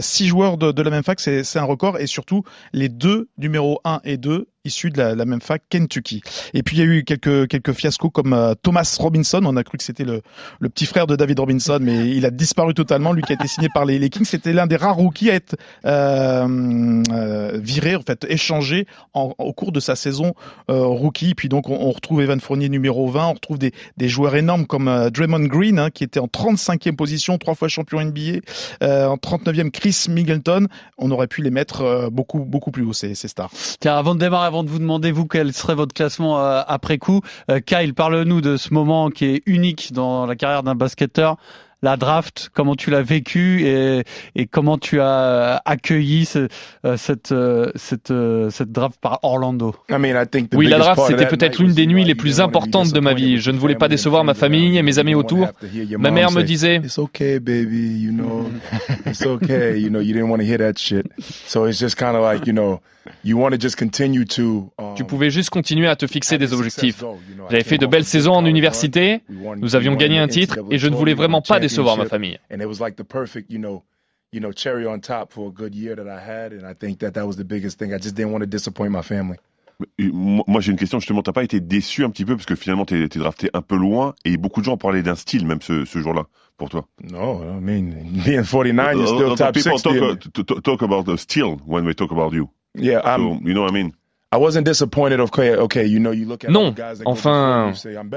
Six joueurs de, de la même fac, c'est c'est un record et surtout les deux numéros 1 et 2 issus de la, la même fac Kentucky. Et puis il y a eu quelques quelques fiascos comme euh, Thomas Robinson, on a cru que c'était le, le petit frère de David Robinson, mais il a disparu totalement. Lui qui a été signé par les, les Kings, c'était l'un des rares rookies à être euh, euh, viré, en fait échangé en- au cours de sa saison euh, rookie. Puis donc on, on retrouve Evan Fournier numéro 20, on retrouve des, des joueurs énormes comme Draymond Green hein, qui était en 35e position, trois fois champion NBA, en 39e Chris Middleton. On aurait pu les mettre beaucoup beaucoup plus haut ces, ces stars. Tiens, avant de démarrer, avant de vous demander, vous, quel serait votre classement euh, après coup, euh, Kyle, parle-nous de ce moment qui est unique dans la carrière d'un basketteur, la draft, comment tu l'as vécu et, et comment tu as accueilli ce, euh, cette, euh, cette, euh, cette draft par Orlando. Oui, la draft, c'était peut-être l'une des nuits les plus importantes de ma vie. Je ne voulais pas décevoir ma famille et mes amis autour. Ma mère me disait It's okay, baby, you know, it's okay, you know, you didn't want to hear that shit. So it's just kind of like, you know, you want to just continue to. um, Tu pouvais juste continuer à te fixer des objectifs. J'avais fait de belles saisons en université, nous avions gagné un titre et je ne voulais vraiment pas décevoir ma famille. And it was like the perfect, you know, you know, cherry on top for a good year that I had, and I think that that was the biggest thing. I just didn't want to disappoint my family. Moi, j'ai une question justement. T'as pas été déçu un petit peu? Parce que finalement t'es t'es drafté un peu loin et beaucoup de gens parlaient d'un style même ce, ce jour-là pour toi. No, I mean, being 49, you're still Uh, top people 60. talk, to- to- talk about the steel when we talk about you. Yeah, I'm, So, you know what I mean? I wasn't disappointed. Okay, okay, you know, you look at Non, enfin,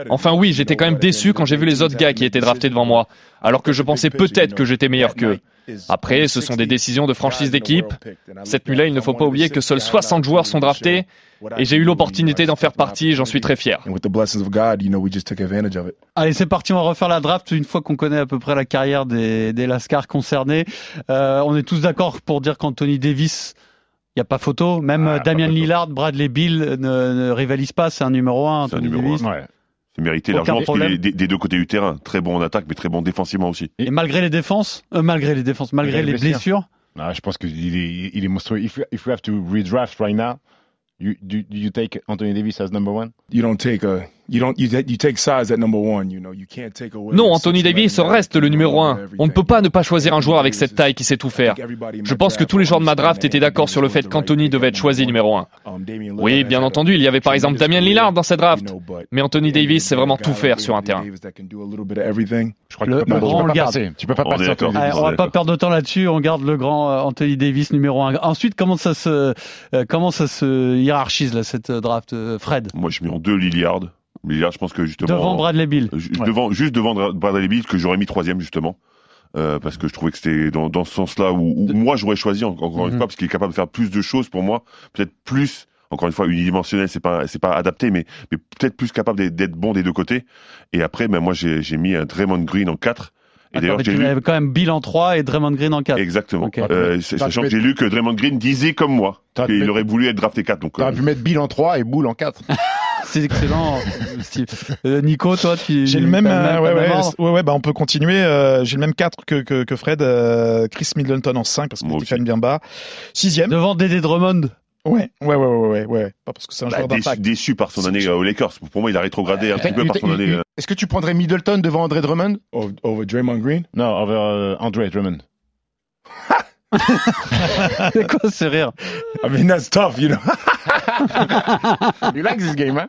enfin oui, j'étais quand même déçu quand of j'ai vu les autres gars qui étaient draftés devant moi, alors que je pensais peut-être que j'étais meilleur qu'eux. Après, ce sont des décisions de franchise d'équipe. Cette nuit-là, il ne faut pas oublier que seuls 60 joueurs sont draftés et j'ai eu l'opportunité d'en faire partie et j'en suis très fier. And with the blessings of God, you know, we just took advantage of it. Allez, c'est parti, on va refaire la draft une fois qu'on connaît à peu près la carrière des, des Lascars concernés. Euh, on est tous d'accord pour dire qu'Anthony Davis, il n'y a pas photo. Même Ah, euh, photo. Lillard, Bradley Bill ne, ne rivalisent pas, c'est un numéro 1, C'est un numéro Davis. Ouais. C'est mérité Aucun largement parce qu'il problème. est des, des deux côtés du terrain. Très bon en attaque, mais très bon défensivement aussi. Et malgré les défenses, euh, malgré les défenses, malgré Malgré les les blessures. blessures, Ah, je pense qu'il est, il est monstrueux. If, you- if you have to redraft right now, you, do, do you take Anthony Davis as number one? You don't take a, you don't, you, you take size at number one. You know, you can't take away. Non, Anthony 6'11" Davis reste le numéro run 1. everything. On ne peut pas ne pas choisir un joueur avec cette taille qui sait tout faire. Je pense que tous les joueurs de ma draft étaient d'accord sur le fait qu'Anthony devait être choisi numéro 1. Um, Oui, bien entendu, il y avait par exemple Damien Lillard dans cette draft. Mais Anthony Davis sait vraiment tout faire sur un terrain. Je crois que Le- tu peux le grand, on le garde. Tu peux pas passer on va pas perdre de temps là-dessus, on garde le grand euh, Anthony Davis numéro 1. Ensuite, comment ça se, euh, comment ça se hiérarchise là, cette euh, draft, Fred? Moi, je mets en deux Lillard. Lillard, je pense que justement. Devant Bradley Bill. Ouais. devant, juste devant Bradley Beal, que j'aurais mis troisième justement. Euh, parce que je trouvais que c'était dans, dans ce sens-là où, où moi j'aurais choisi en- encore une Mhm. fois parce qu'il est capable de faire plus de choses pour moi, peut-être plus. Encore une fois, unidimensionnel, c'est pas c'est pas adapté, mais mais peut-être plus capable d'être- bon des deux côtés. Et après, ben moi j'ai j'ai mis un Draymond Green en 4 Et d'ailleurs, mais j'ai lu quand même Bill en 3 et Draymond Green en 4. exactement. Euh, sachant que j'ai lu que Draymond Green disait comme moi qu'il aurait voulu être drafté 4 donc. T'aurais euh, pu mettre Bill en 3 et Boule en 4. C'est excellent, Steve. Euh, Nico, toi, tu. J'ai le même, euh, ouais, ouais, ouais, ouais, bah on peut continuer. euh, J'ai le même 4 que, que, que Fred. euh, Chris Middleton en 5 parce aussi. quand même bien bas. Sixième. Devant Dédé Drummond. Ouais, ouais, ouais, ouais, ouais, ouais. Pas parce que c'est un bah, joueur déçu, d'impact. déçu par son année euh, aux Lakers. Pour moi, il a rétrogradé un petit peu par son année. euh, Est-ce que tu prendrais Middleton devant André Drummond? Over, over Draymond Green? Non, over euh, André Drummond. C'est quoi ce rire? I mean, that's tough, you know. You like this game,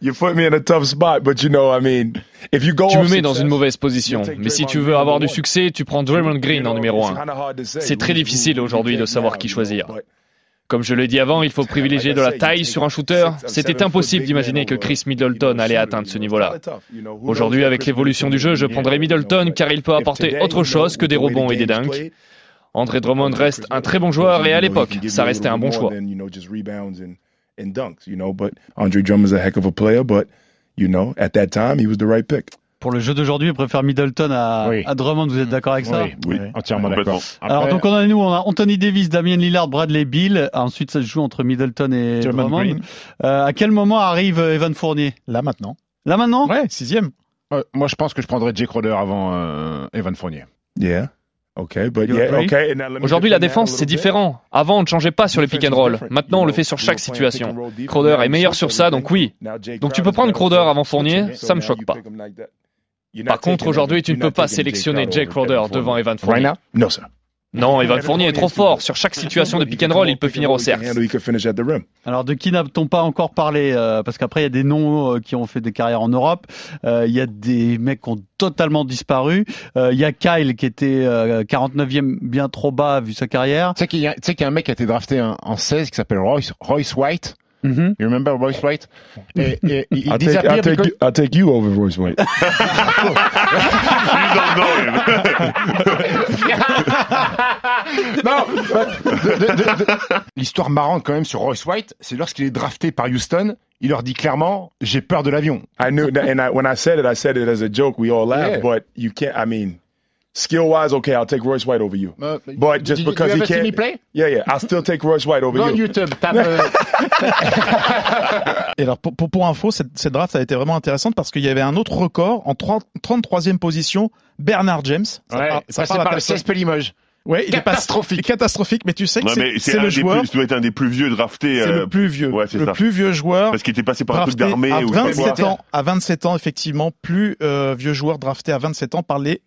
you put me in a tough spot, but you know, I mean, if you go Tu me mets dans une mauvaise position. Mais si tu veux avoir du succès, tu prends Draymond Green en numéro it's 1. kinda hard to say. C'est très difficile aujourd'hui de savoir qui choisir. Comme je l'ai dit avant, il faut privilégier de la taille sur un shooter. C'était impossible d'imaginer que Chris Middleton allait atteindre ce niveau-là. Aujourd'hui, avec l'évolution du jeu, je prendrai Middleton car il peut apporter autre chose que des rebonds et des dunks. André Drummond reste un très bon joueur et à l'époque, ça restait un bon choix. Andre Drummond's a heck of a player, but you know, at that time, he was the right pick. Pour le jeu d'aujourd'hui, il préfère Middleton à, Oui. à Drummond. Vous êtes d'accord avec ça Oui, Oui, entièrement d'accord. Alors donc on a nous on a Anthony Davis, Damien Lillard, Bradley Bill. Ensuite ça se joue entre Middleton et Drummond. Euh, à quel moment arrive euh, Evan Fournier? Là maintenant. Là maintenant? Ouais, sixième. euh, moi, je pense que je prendrais Jake Crowder avant euh, Evan Fournier. Yeah. Okay, yeah, okay. Aujourd'hui, la défense, c'est différent. Avant, on ne changeait pas sur les pick and roll. Maintenant, on le fait sur chaque situation. Crowder est meilleur sur ça, donc oui. Donc tu peux prendre Crowder avant Fournier, ça me choque pas. Par contre, aujourd'hui, tu ne peux pas sélectionner Jake Crowder devant Evan Right Fournier. now No, sir. Non, Evan Fournier est trop fort. Sur chaque situation de pick and roll, il peut finir au cercle. Alors de qui n'a-t-on pas encore parlé euh, Parce qu'après il y a des noms euh, qui ont fait des carrières en Europe. Euh, Il y a des mecs qui ont totalement disparu. Euh, Il y a Kyle qui était euh, 49e bien trop bas vu sa carrière. Tu sais qu'il y, a- tu sais qu'il y a un mec qui a été drafté en, en 16 qui s'appelle Royce, Royce White. Mhm. You remember Royce White? Et il, il I'll take, take because- you, I'll take you over Royce White. You don't know him. Non, de- de- de- de- l'histoire marrante quand même sur Royce White, c'est lorsqu'il est drafté par Houston, il leur dit clairement, j'ai peur de l'avion. I knew that, and I, when I said it, I said it as a joke. We all laughed, Yeah. but you can't. I mean, skill wise, okay, I'll take Royce White over you. Uh, but just did you- because you he can't, me play? yeah, yeah, I'll still take Royce White over Go on you. YouTube, tape, euh, Et alors, pour, pour, pour info, cette, cette draft a été vraiment intéressante parce qu'il y avait un autre record en 30, 33e position, Bernard James. Ça ouais, part- ça par le. CSP Limoges. Ouais, il est Catastrophique. catastrophique, mais tu sais que Ouais, mais c'est le joueur. plus, ça doit être un des plus vieux draftés. C'est euh, le plus vieux. Ouais, c'est le ça. plus vieux joueur. Parce qu'il était passé par un truc d'armée à ou je sais pas 27 quoi. ans, à 27 ans, effectivement, plus euh, vieux joueur drafté à 27 ans par les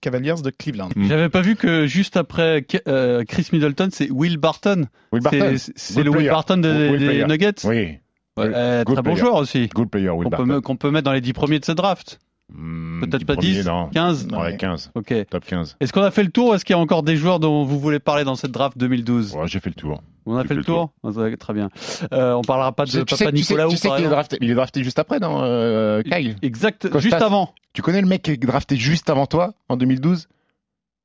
Cavaliers, de Cleveland. Mm. J'avais pas vu que juste après euh, Chris Middleton, c'est Will Barton. Will Barton. C'est- le Will player. Barton de- Will des player. Nuggets. Oui. Ouais, euh, Good très bon joueur aussi. Good player, Will Qu'on peut, Barton. me- qu'on peut mettre dans les 10 premiers de cette draft. Hmm, Peut-être dix pas premiers, 10, non. 15. Ouais, 15. Ok. Top 15. Est-ce qu'on a fait le tour ou est-ce qu'il y a encore des joueurs dont vous voulez parler dans cette draft 2012 Ouais, j'ai fait le tour. On a fait le tour Ah, Très bien. Euh, on parlera pas de Tu Papa sais, tu sais, Nicolas tu sais qu'il est drafté, il est drafté juste après, non, euh, Kyle? Exact, Costas. juste avant. Tu connais le mec qui est drafté juste avant toi, en 2012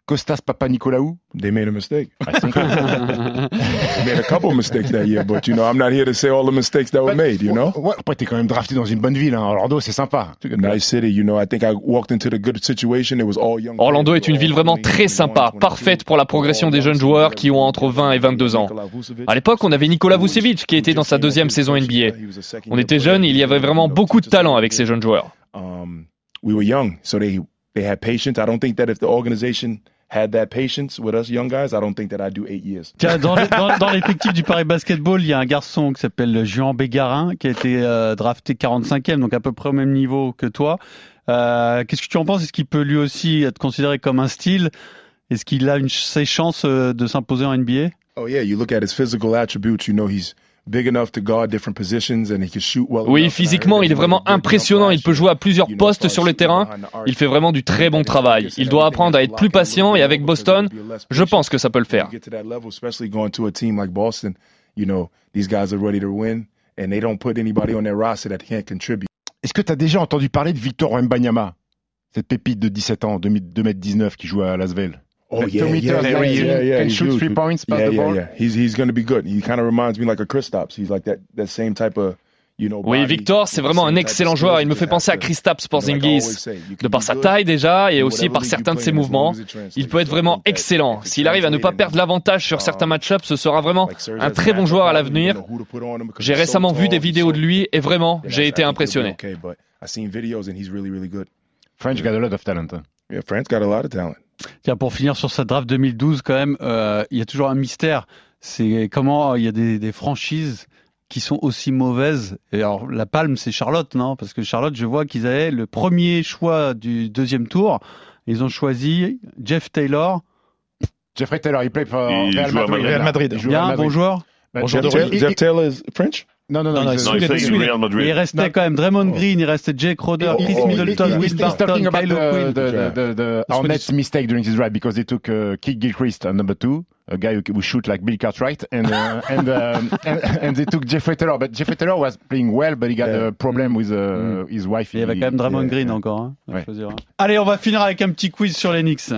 Costas Papa Nicolaou They made a mistake. I think- They made a couple of mistakes that year, but you know, I'm not here to say all the mistakes that were made. You know, Ouais, après, t'es quand même drafté dans une bonne ville, hein. Orlando, c'est sympa. nice city. You know, I think I walked into the good situation. It was all young. Orlando est une ville vraiment très sympa, parfaite pour la progression des jeunes joueurs qui ont entre 20 et 22 ans. À l'époque, on avait Nikola Vucevic qui était dans sa deuxième saison NBA. On était jeunes et il y avait vraiment beaucoup de talent avec ces jeunes joueurs. um, we were young, so they they had patience. I don't think that if the organization had that patience with us young guys, I don't think that I'd do eight years. Tiens, dans, les- dans- dans l'effectif du Paris Basketball, il y a un garçon qui s'appelle Jean Bégarin, qui a été euh, drafté 45e, donc à peu près au même niveau que toi. Euh, Qu'est-ce que tu en penses? Est-ce qu'il peut lui aussi être considéré comme un style? Est-ce qu'il a une, ses chances euh, de s'imposer en NBA Oh yeah, you look at his physical attributes. You know he's big enough to guard different positions and he can shoot well. Oui, physiquement, il est vraiment impressionnant. Il peut jouer à plusieurs postes as sur as le terrain. Il fait vraiment du très bon travail. Il doit apprendre à être plus patient et avec Boston, je pense que ça peut le faire. Get to that level, especially going to a team like Boston. You know, these guys are ready to win, and they don't put anybody on their roster that can't contribute. Est-ce que t'as déjà entendu parler de Victor Wembanyama? Cette pépite de 17 ans, 2m19 qui joue à Lasvel. Oh yeah, two yeah, yeah, yeah, yeah. Can He's shoot huge. three points, pass yeah, the yeah, ball. yeah. He's he's going to be good. He kind of reminds me like a Kristaps. He's like that that same type of you know. Oui, Victor, c'est vraiment un excellent joueur. Il me fait penser à Kristaps Porzingis. De can par be sa taille déjà et aussi par certains de ses mouvements, il peut être vraiment excellent. S'il arrive à ne pas perdre l'avantage sur certains um, match-ups, ce sera vraiment un très bon joueur à l'avenir. J'ai he's récemment vu des he's vidéos de lui et vraiment, Yeah, j'ai I été impressionné. He's. French got a lot of talent. Yeah, France got a lot of talent. Tiens, pour finir sur cette draft 2012, quand même, euh, il y a toujours un mystère. C'est comment euh, il y a des, des franchises qui sont aussi mauvaises. Et alors, la palme, c'est Charlotte, non? Parce que Charlotte, je vois qu'ils avaient le premier choix du deuxième tour. Ils ont choisi Jeff Taylor. Jeffrey Taylor, il play pour Il Real Madrid. Madrid. Real Madrid. Il joue Bien, à un Madrid. bon joueur. Bah, il- Jeff Taylor is French? Non, non, non, Non, non, il- restait Non. quand même Draymond Green, il restait Jake Roder, Oh, Chris oh, Middleton, Will he's Barton, talking about Kylo the, Quinn. the, the, the, the Hornets mistake during his draft because they took uh, Kid Gilchrist at number two, a guy who, who shoot like Bill Cartwright, and uh, and, um, and and they took Jeffrey Taylor. But Jeffrey Taylor was playing well, but he got Yeah. a problem with uh, his wife. Il y avait quand même Draymond Yeah, Green yeah. encore. Hein, à Ouais. choisir, hein. Allez, on va finir avec un petit quiz sur les Knicks.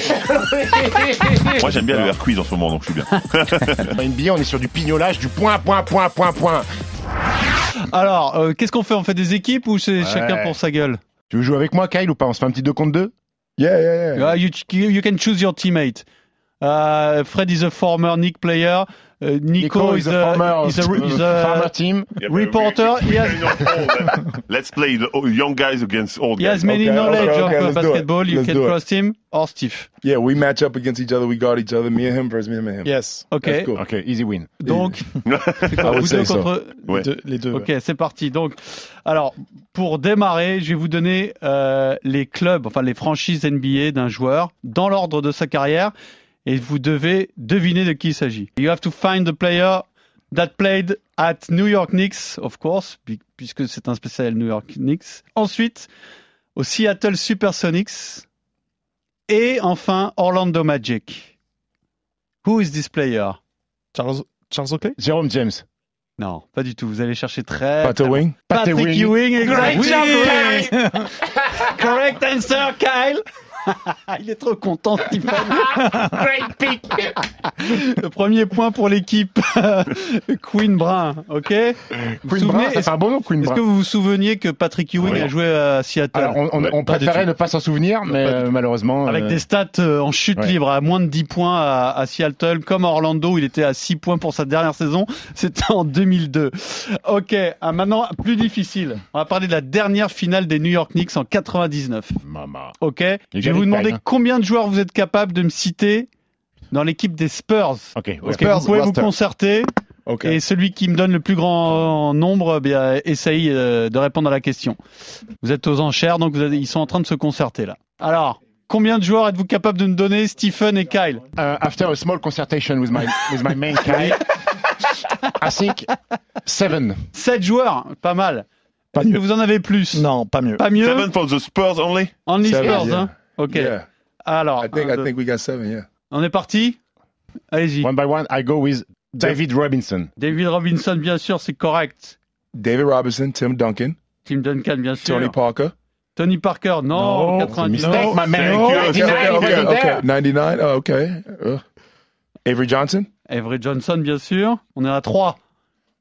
Moi, j'aime bien le air quiz en ce moment, donc je suis bien. Dans NBA, on est sur du pignolage, du point, point, point, point, point. Alors, euh, qu'est-ce qu'on fait? On fait des équipes ou c'est Ouais. chacun pour sa gueule? Tu veux jouer avec moi, Kyle, ou pas? On se fait un petit 2 contre 2 Yeah, yeah, yeah. Uh, you, you can choose your teammate. Uh, Fred is a former Nick player. Uh, Nico, is, a, former, is a, is a farmer team. Yeah, reporter. we- we- He has. Let's play the young guys against old he guys. has many Okay, knowledge okay, of okay, uh, basketball. You Let's can trust him or Steve. Yeah, we match up against each other. We guard each other. Me and him versus me and him. Yes. Ok. That's cool. Ok, easy win. Donc, quoi, vous deux so. contre. Ouais. Deux- les deux. Ok, c'est parti. Donc, alors, pour démarrer, je vais vous donner euh, les clubs, enfin les franchises NBA d'un joueur dans l'ordre de sa carrière, et vous devez deviner de qui il s'agit. You have to find the player that played at New York Knicks, of course, pu- puisque c'est un spécial New York Knicks. Ensuite, au Seattle Supersonics, et enfin Orlando Magic. Who is this player? Charles, Charles Oakley? Jérôme James. Non, pas du tout. Vous allez chercher très. Pat Wing. Patrick Ewing, exact. Great job, Correct answer, Kyle. Il est trop content, Stephen. Great pick Le premier point pour l'équipe Queen Brun, ok? Queen souvenez- Brun, ça est-ce- fait un bon nom, Queen Est-ce que vous vous souveniez que Patrick Ewing Oui. a joué à Seattle? Alors, on, on- on Pas du préférait ne pas s'en souvenir, mais euh, malheureusement. Avec euh, des stats euh, en chute ouais. libre, à moins de 10 points à, à Seattle, comme à Orlando, où il était à 6 points pour sa dernière saison. C'était en 2002. Ok, ah, maintenant, plus difficile. On va parler de la dernière finale des New York Knicks en 99. Mama. Ok, vais vous demander hein. combien de joueurs vous êtes capable de me citer dans l'équipe des Spurs. Ok, ouais. Spurs vous pouvez vous roster. concerter. Et celui qui me donne le plus grand nombre, eh bien, essaye euh, de répondre à la question. Vous êtes aux enchères, donc vous ils sont en train de se concerter là. Alors, combien de joueurs êtes-vous capable de me donner, Stephen et Kyle? Uh, after a small consultation with my with my main guy, I think seven. 7 joueurs, pas mal. Pas mieux. vous en avez plus Non, pas mieux. Pas mieux Seven for the Spurs only? Only Seven, Spurs, yeah. hein Ok. Yeah. Alors, I think un, I deux. think we got seven. Yeah. on est parti? Allez-y. One by one, I go with David Robinson. David Robinson, bien sûr, c'est correct. David Robinson, Tim Duncan, Tim Duncan, bien sûr. Tony Parker. Tony Parker, non, No, 99. mistake, my man. Okay, 99, okay, okay, wasn't okay. there. 99. Oh, okay. Uh, Avery Johnson? Avery Johnson, bien sûr. On est à 3.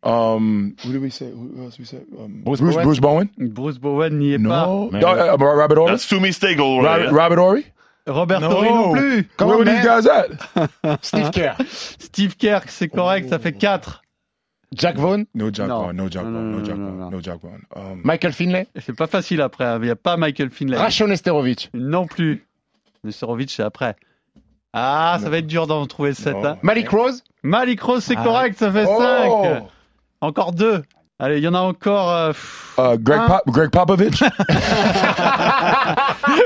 Um, who did we say? Who else we say? Um, Bruce Bruce, Bowen? Bruce Bowen? Bruce Bowen n'y est pas. No. Man. Uh, Robert Ory? That's two mistakes already. Robert, Robert Ory? Robert No. Torrey non plus. Come Where on, were these guys at? Steve Kerr. Steve Kerr, c'est correct, ça fait 4. Jack Vaughn. No Jack No. Vaughn. No Jack Vaughn. no, No Jack no, no, Vaughn. no. No Jack Vaughn. Um, Michael Finlay? C'est pas facile après, il n'y a pas Michael Finlay. Rachon Esterovic. Non plus. Nesterovic, c'est après. Ah, ça va être dur d'en trouver 7. Non. Hein. Malik Rose? Malik Rose, c'est Ah. correct, ça fait 5. Oh. Encore 2. Allez, il y en a encore. euh, pff. Uh, Greg Greg Popovich.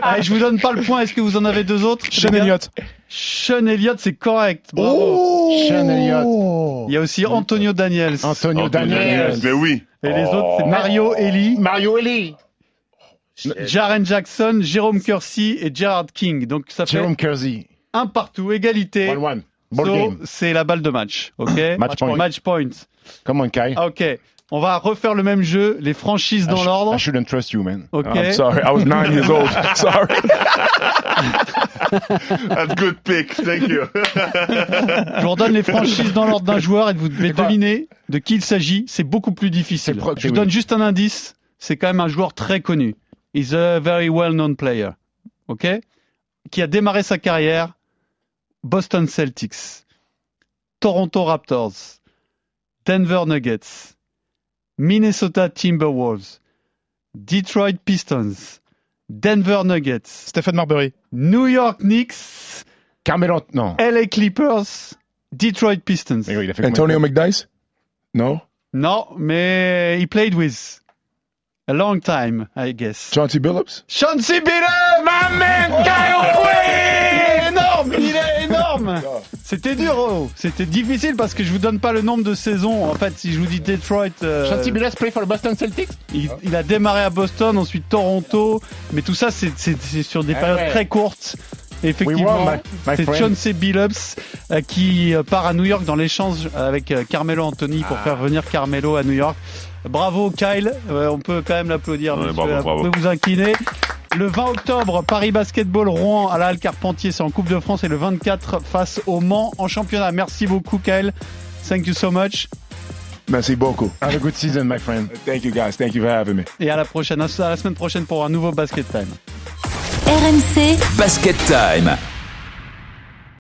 Allez, je vous donne pas le point. Est-ce que vous en avez deux autres Sean Elliott. Sean Elliott, c'est correct. Bravo. Oh. Sean Elliott. Il y a aussi Antonio Daniels. Antonio Daniels. Mais oui. Et les Oh. autres, c'est Mario Eli, Mario Eli. Jaren Jackson, Jérôme Kersey et Gerard King. Donc ça fait Jerome Kersey. un partout, égalité. One one. Ball So, game. c'est la balle de match. Ok? Match point. Match point. Come on, Kai. Ok. On va refaire le même jeu, les franchises I dans l'ordre. I shouldn't trust you, man. Ok. I'm sorry. I was nine years old. Sorry. That's good pick. Thank you. Je vous redonne les franchises dans l'ordre d'un joueur et vous devez pas- deviner de qui il s'agit. C'est beaucoup plus difficile. Je vous donne juste un indice. C'est quand même un joueur très connu. He's a very well-known player. Ok? Qui a démarré sa carrière Boston Celtics, Toronto Raptors, Denver Nuggets, Minnesota Timberwolves, Detroit Pistons, Denver Nuggets, Stephen Marbury. New York Knicks, Carmelo. Non. LA Clippers, Detroit Pistons. Mais oui, il a fait Antonio McDice? No? Non, mais he played with a long time, I guess. Chauncey Billups? Chauncey Billups, my man, Kyle Quinn C'était dur, oh. c'était difficile parce que je vous donne pas le nombre de saisons. En fait, si je vous dis Detroit, euh, Chauncey Billups play for the Boston Celtics. il, il a démarré à Boston, ensuite Toronto, mais tout ça c'est c'est- c'est sur des Ah périodes ouais. très courtes. Effectivement, We won, my- my c'est friend. Chauncey Billups euh, qui euh, part à New York dans l'échange avec euh, Carmelo Anthony Ah. pour faire venir Carmelo à New York. Bravo Kyle, on peut quand même l'applaudir. Ouais, monsieur. bravo, Vous pouvez vous incliner. Le 20 octobre, Paris Basketball Rouen à la Halle Carpentier, c'est en Coupe de France et le 24 face au Mans en championnat. Merci beaucoup Kyle. Thank you so much. Merci beaucoup. Have a good season, my friend. Thank you guys. Thank you for having me. Et à la prochaine, à la semaine prochaine pour un nouveau Basket Time. RMC Basket Time.